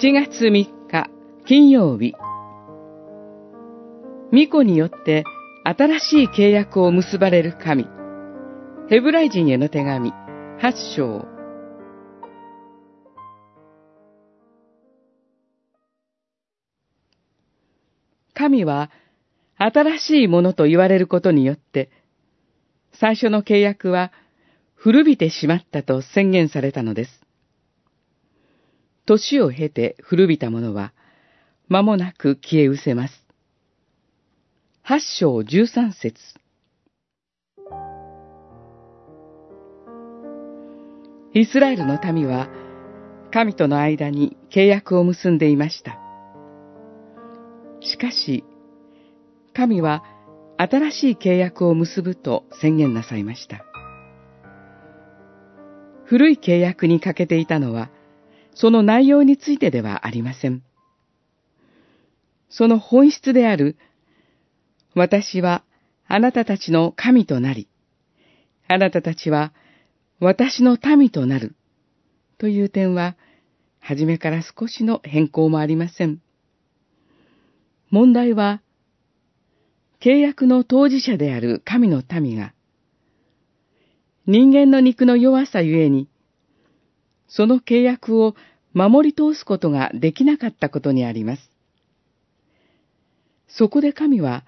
7月3日金曜日。巫女によって新しい契約を結ばれる神。ヘブライ人への手紙8章。神は新しいものと言われることによって最初の契約は古びてしまったと宣言されたのです。年を経て古びたものは、間もなく消え失せます。八章十三節イスラエルの民は、神との間に契約を結んでいました。しかし、神は新しい契約を結ぶと宣言なさいました。古い契約に欠けていたのは、その内容についてではありません。その本質である、私はあなたたちの神となり、あなたたちは私の民となる、という点は、はじめから少しの変更もありません。問題は、契約の当事者である神の民が、人間の肉の弱さゆえに、その契約を守り通すことができなかったことにあります。そこで神は、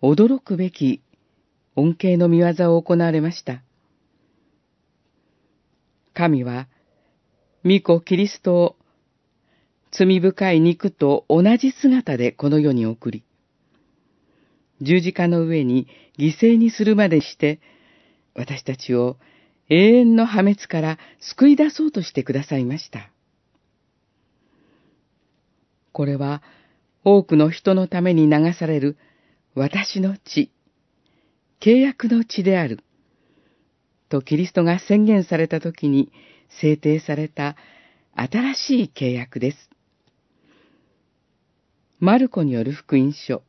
驚くべき恩恵の見業を行われました。神は、御子キリストを罪深い肉と同じ姿でこの世に送り、十字架の上に犠牲にするまでして、私たちを永遠の破滅から救い出そうとしてくださいました。これは多くの人のために流される私の血、契約の血である。とキリストが宣言された時に制定された新しい契約です。マルコによる福音書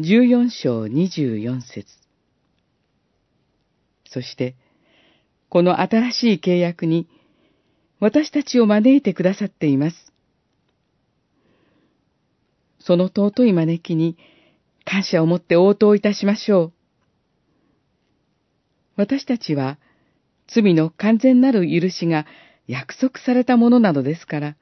14章24節そして、この新しい契約に私たちを招いてくださっています。その尊い招きに感謝を持って応答いたしましょう。私たちは罪の完全なる許しが約束されたものなのですから、